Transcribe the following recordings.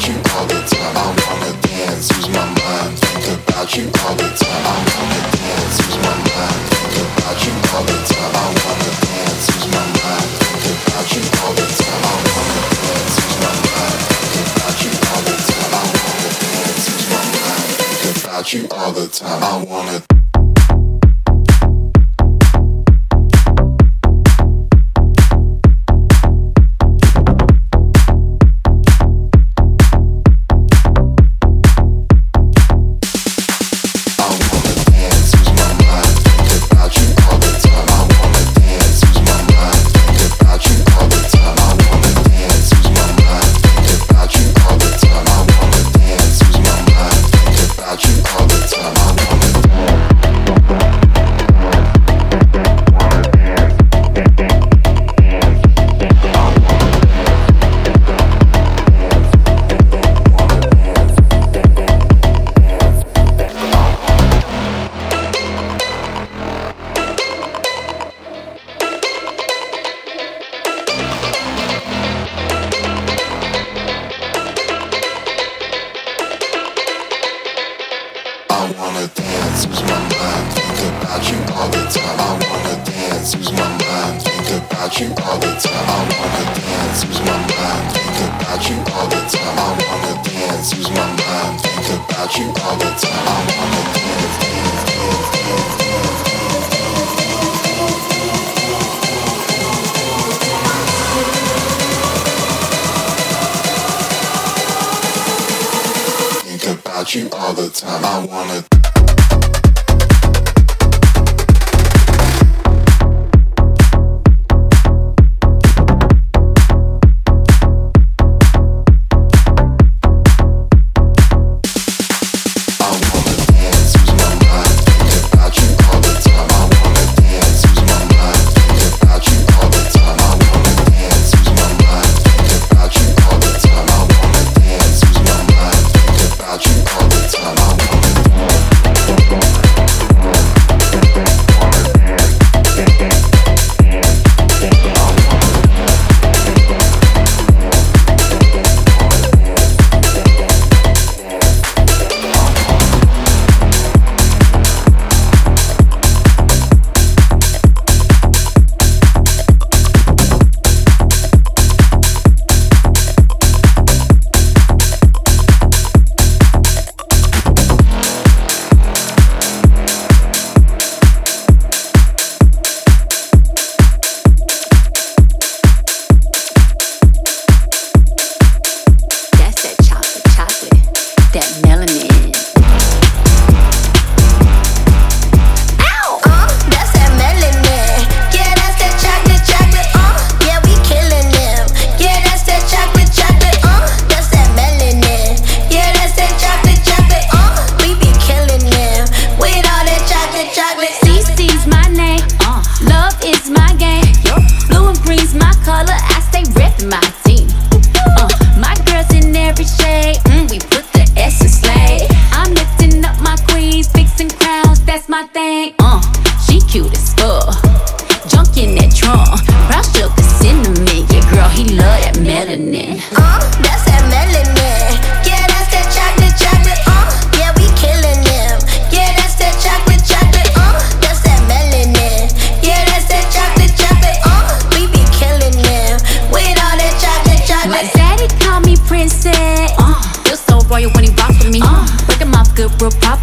you all the time. I'm gonna dance, use my mind, think about you all the time. I'm gonna dance, use my mind, think about you all the time. I'm gonna dance, use my mind, think about you all the time. I'm gonna dance, use my mind, think about you all the time. I wanna dance, use my mind, think about you all the time.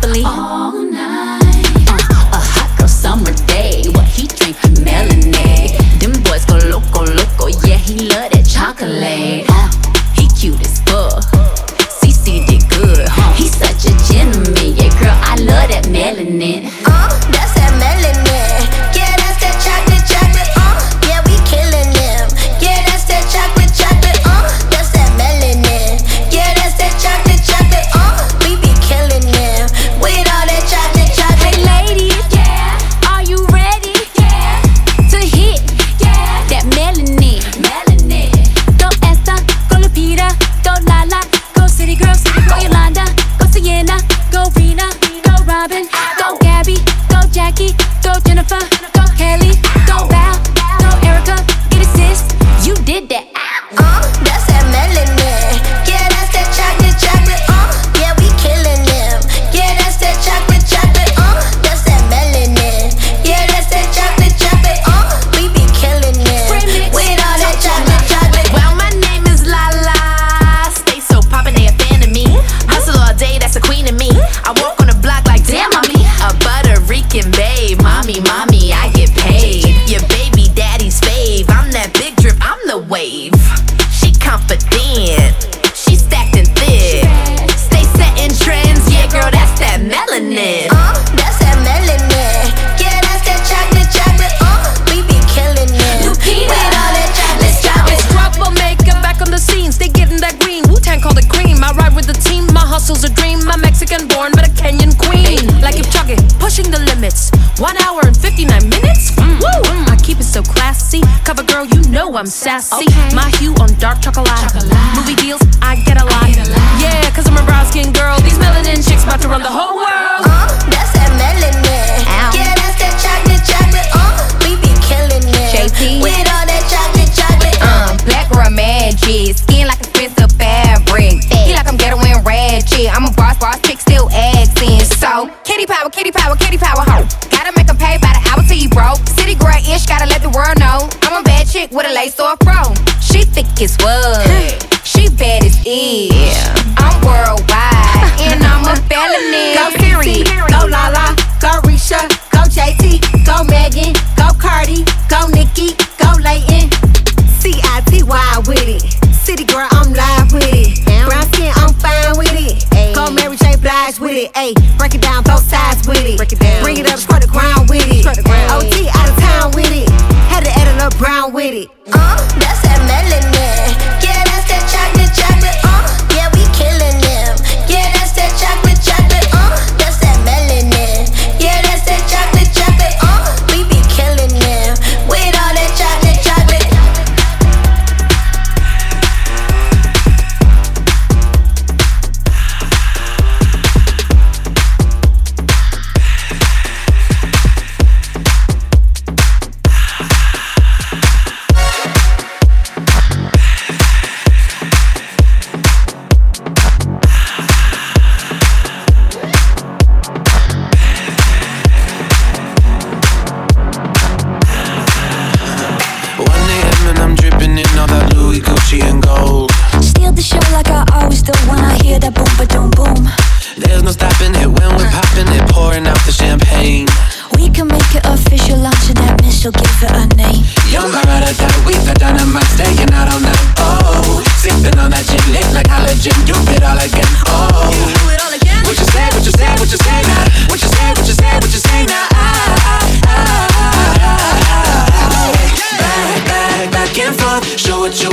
mentally. All night. Uh, a hot girl summer day. What he drinking? Melanie. Them boys go loco, loco. Yeah, he love that chocolate. I'm sassy. Okay. My hue on dark chocolate. chocolate. Movie deals, I get a lot. Get a lot. Yeah, cause I'm a brown skin girl. These melanin chicks about to run the whole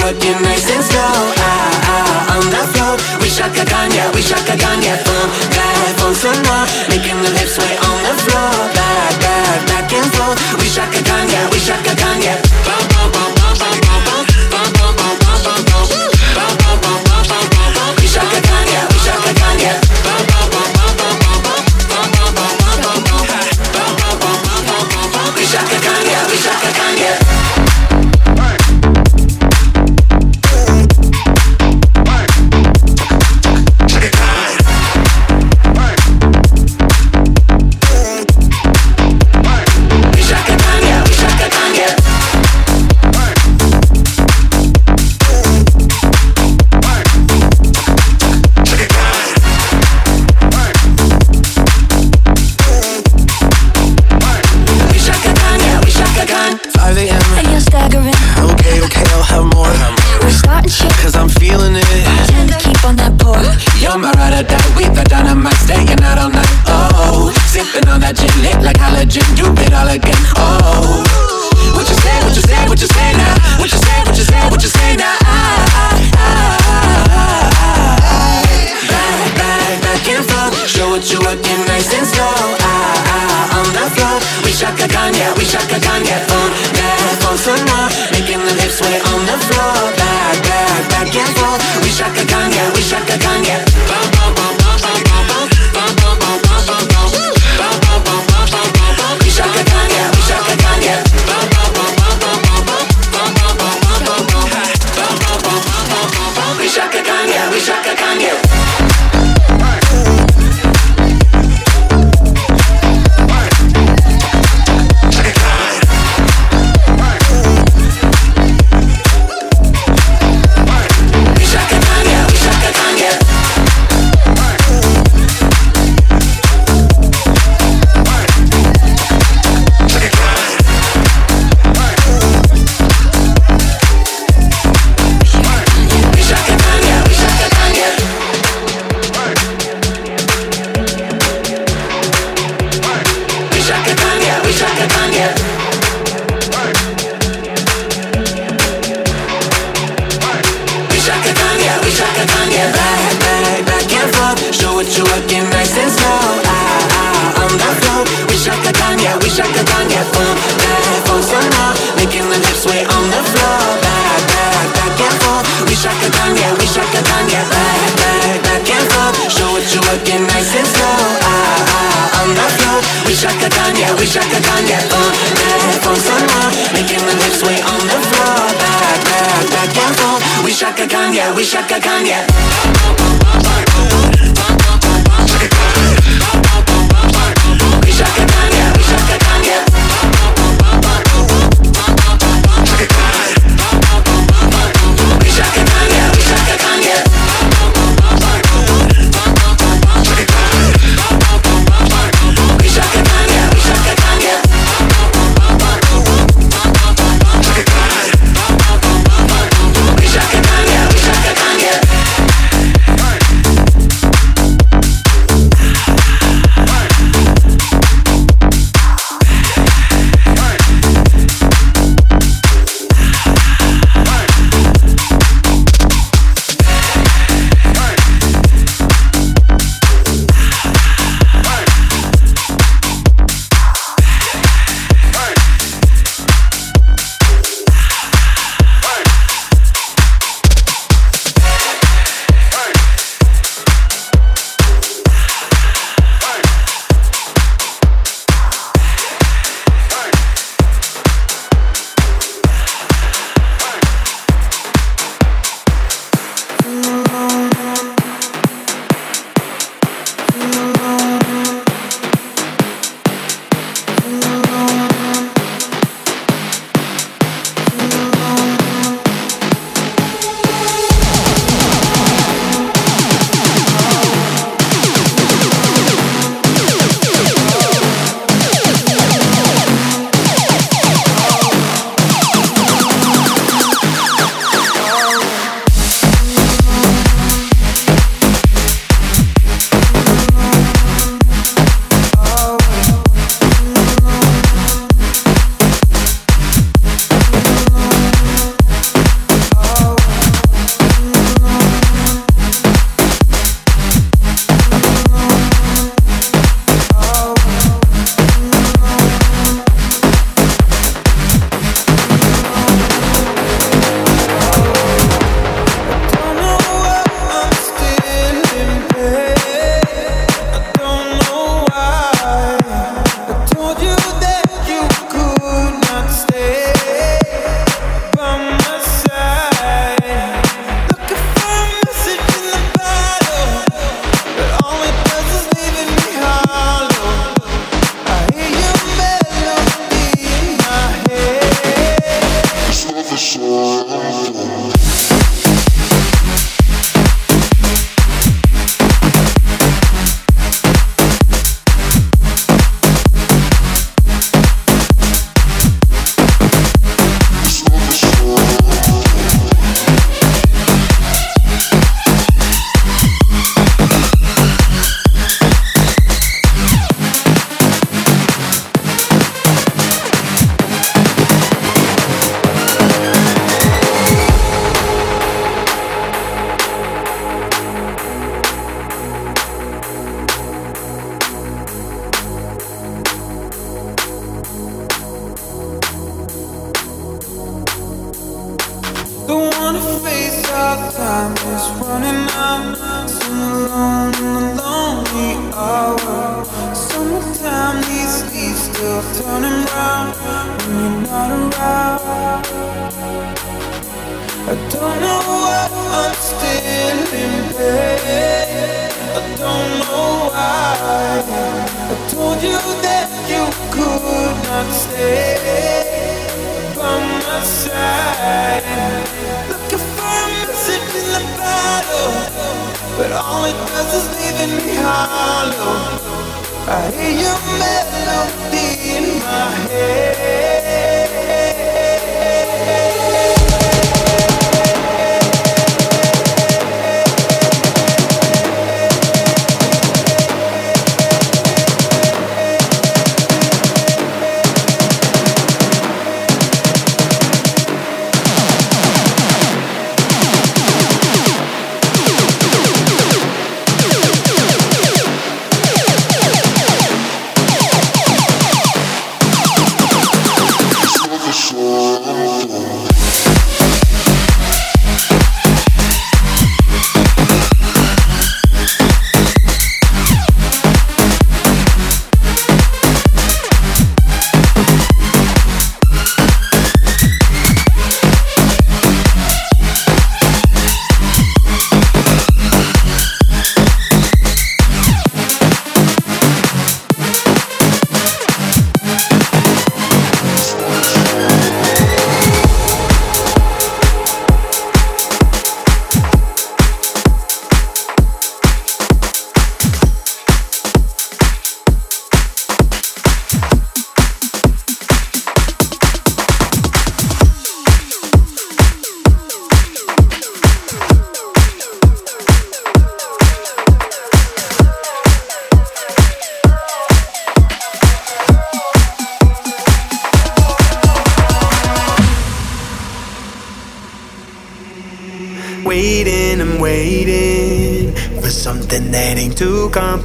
what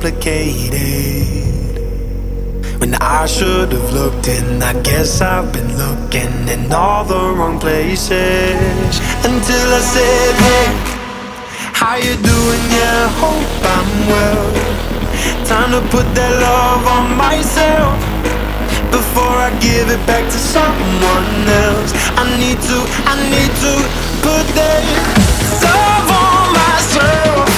complicated. When I should have looked in, I guess I've been looking in all the wrong places. Until I said, Hey, how you doing? Yeah, hope I'm well. Time to put that love on myself before I give it back to someone else. I need to, I need to put that love on myself.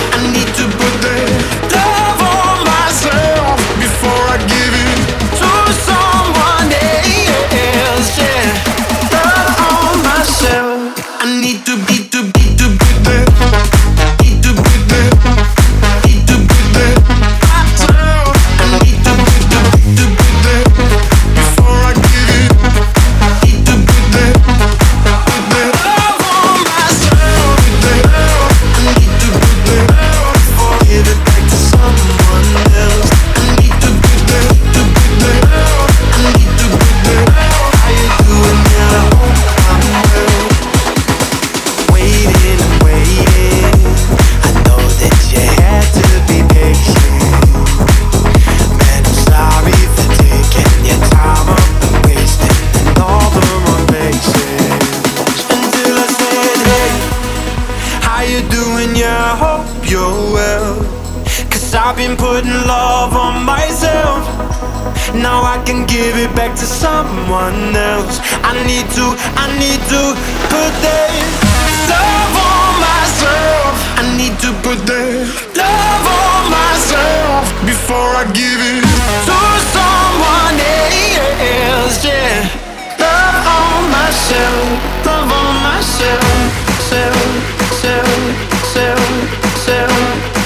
putting love on myself. Now I can give it back to someone else. I need to, I need to put that love on myself. I need to put that love on myself before I give it to someone else. Yeah, love on myself, love on myself, self, self, self, self.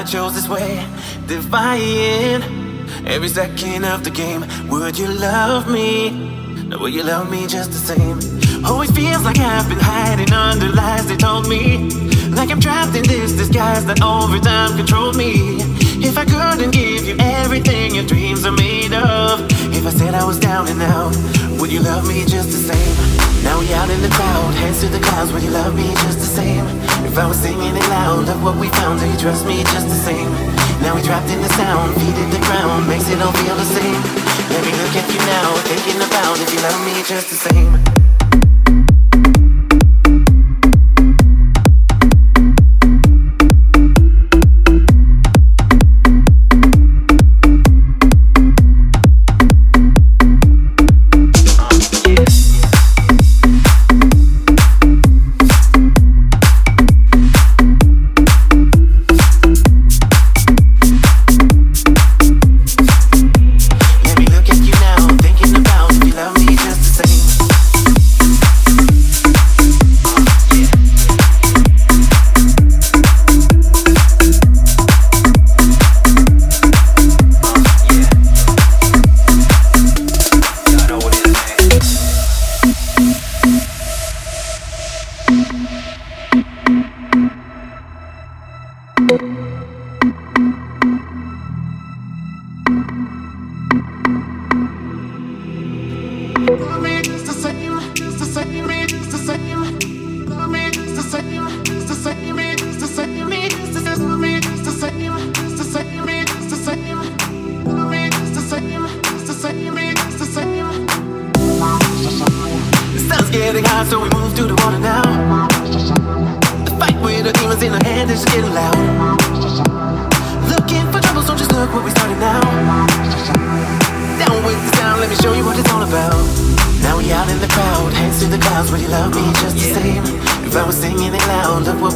I chose this way. Defying every second of the game. Would you love me? Or will you love me just the same? Always feels like I've been hiding under lies they told me. Like I'm trapped in this disguise that over time controlled me. If I couldn't give you everything your dreams are made of, if I said I was down and out, would you love me just the same? Now we out in the crowd, hands to the clouds, would you love me just the same? If I was singing it loud, look what we found, do you trust me just the same? Now we trapped in the sound, feet in the ground, makes it all feel the same. Let me look at you now, thinking about if you love me just the same.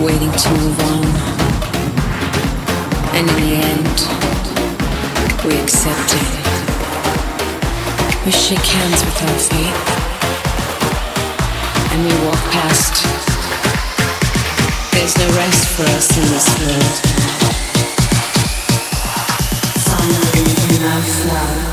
waiting to move on. And in the end, we accept it. We shake hands with our fate, and we walk past. There's no rest for us in this world. Finally enough love.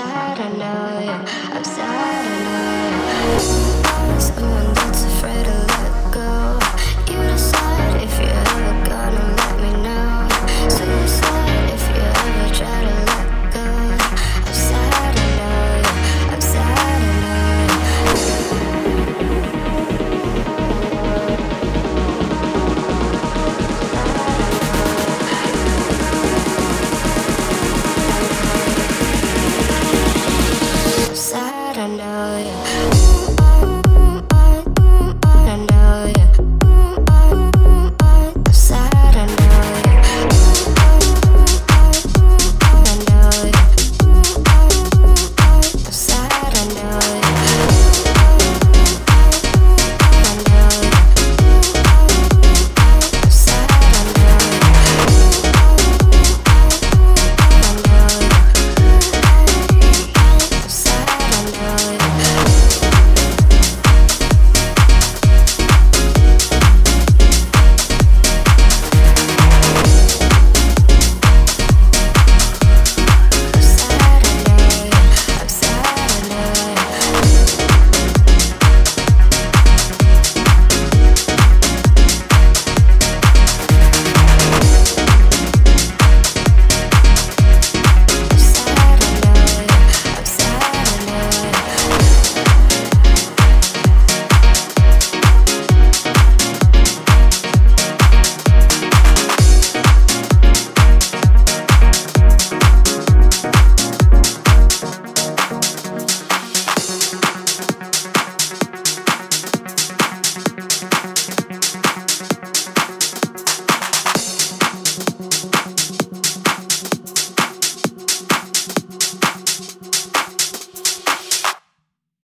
sad, I know, yeah. I'm sad, I know, yeah.